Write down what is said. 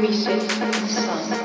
we see the sun.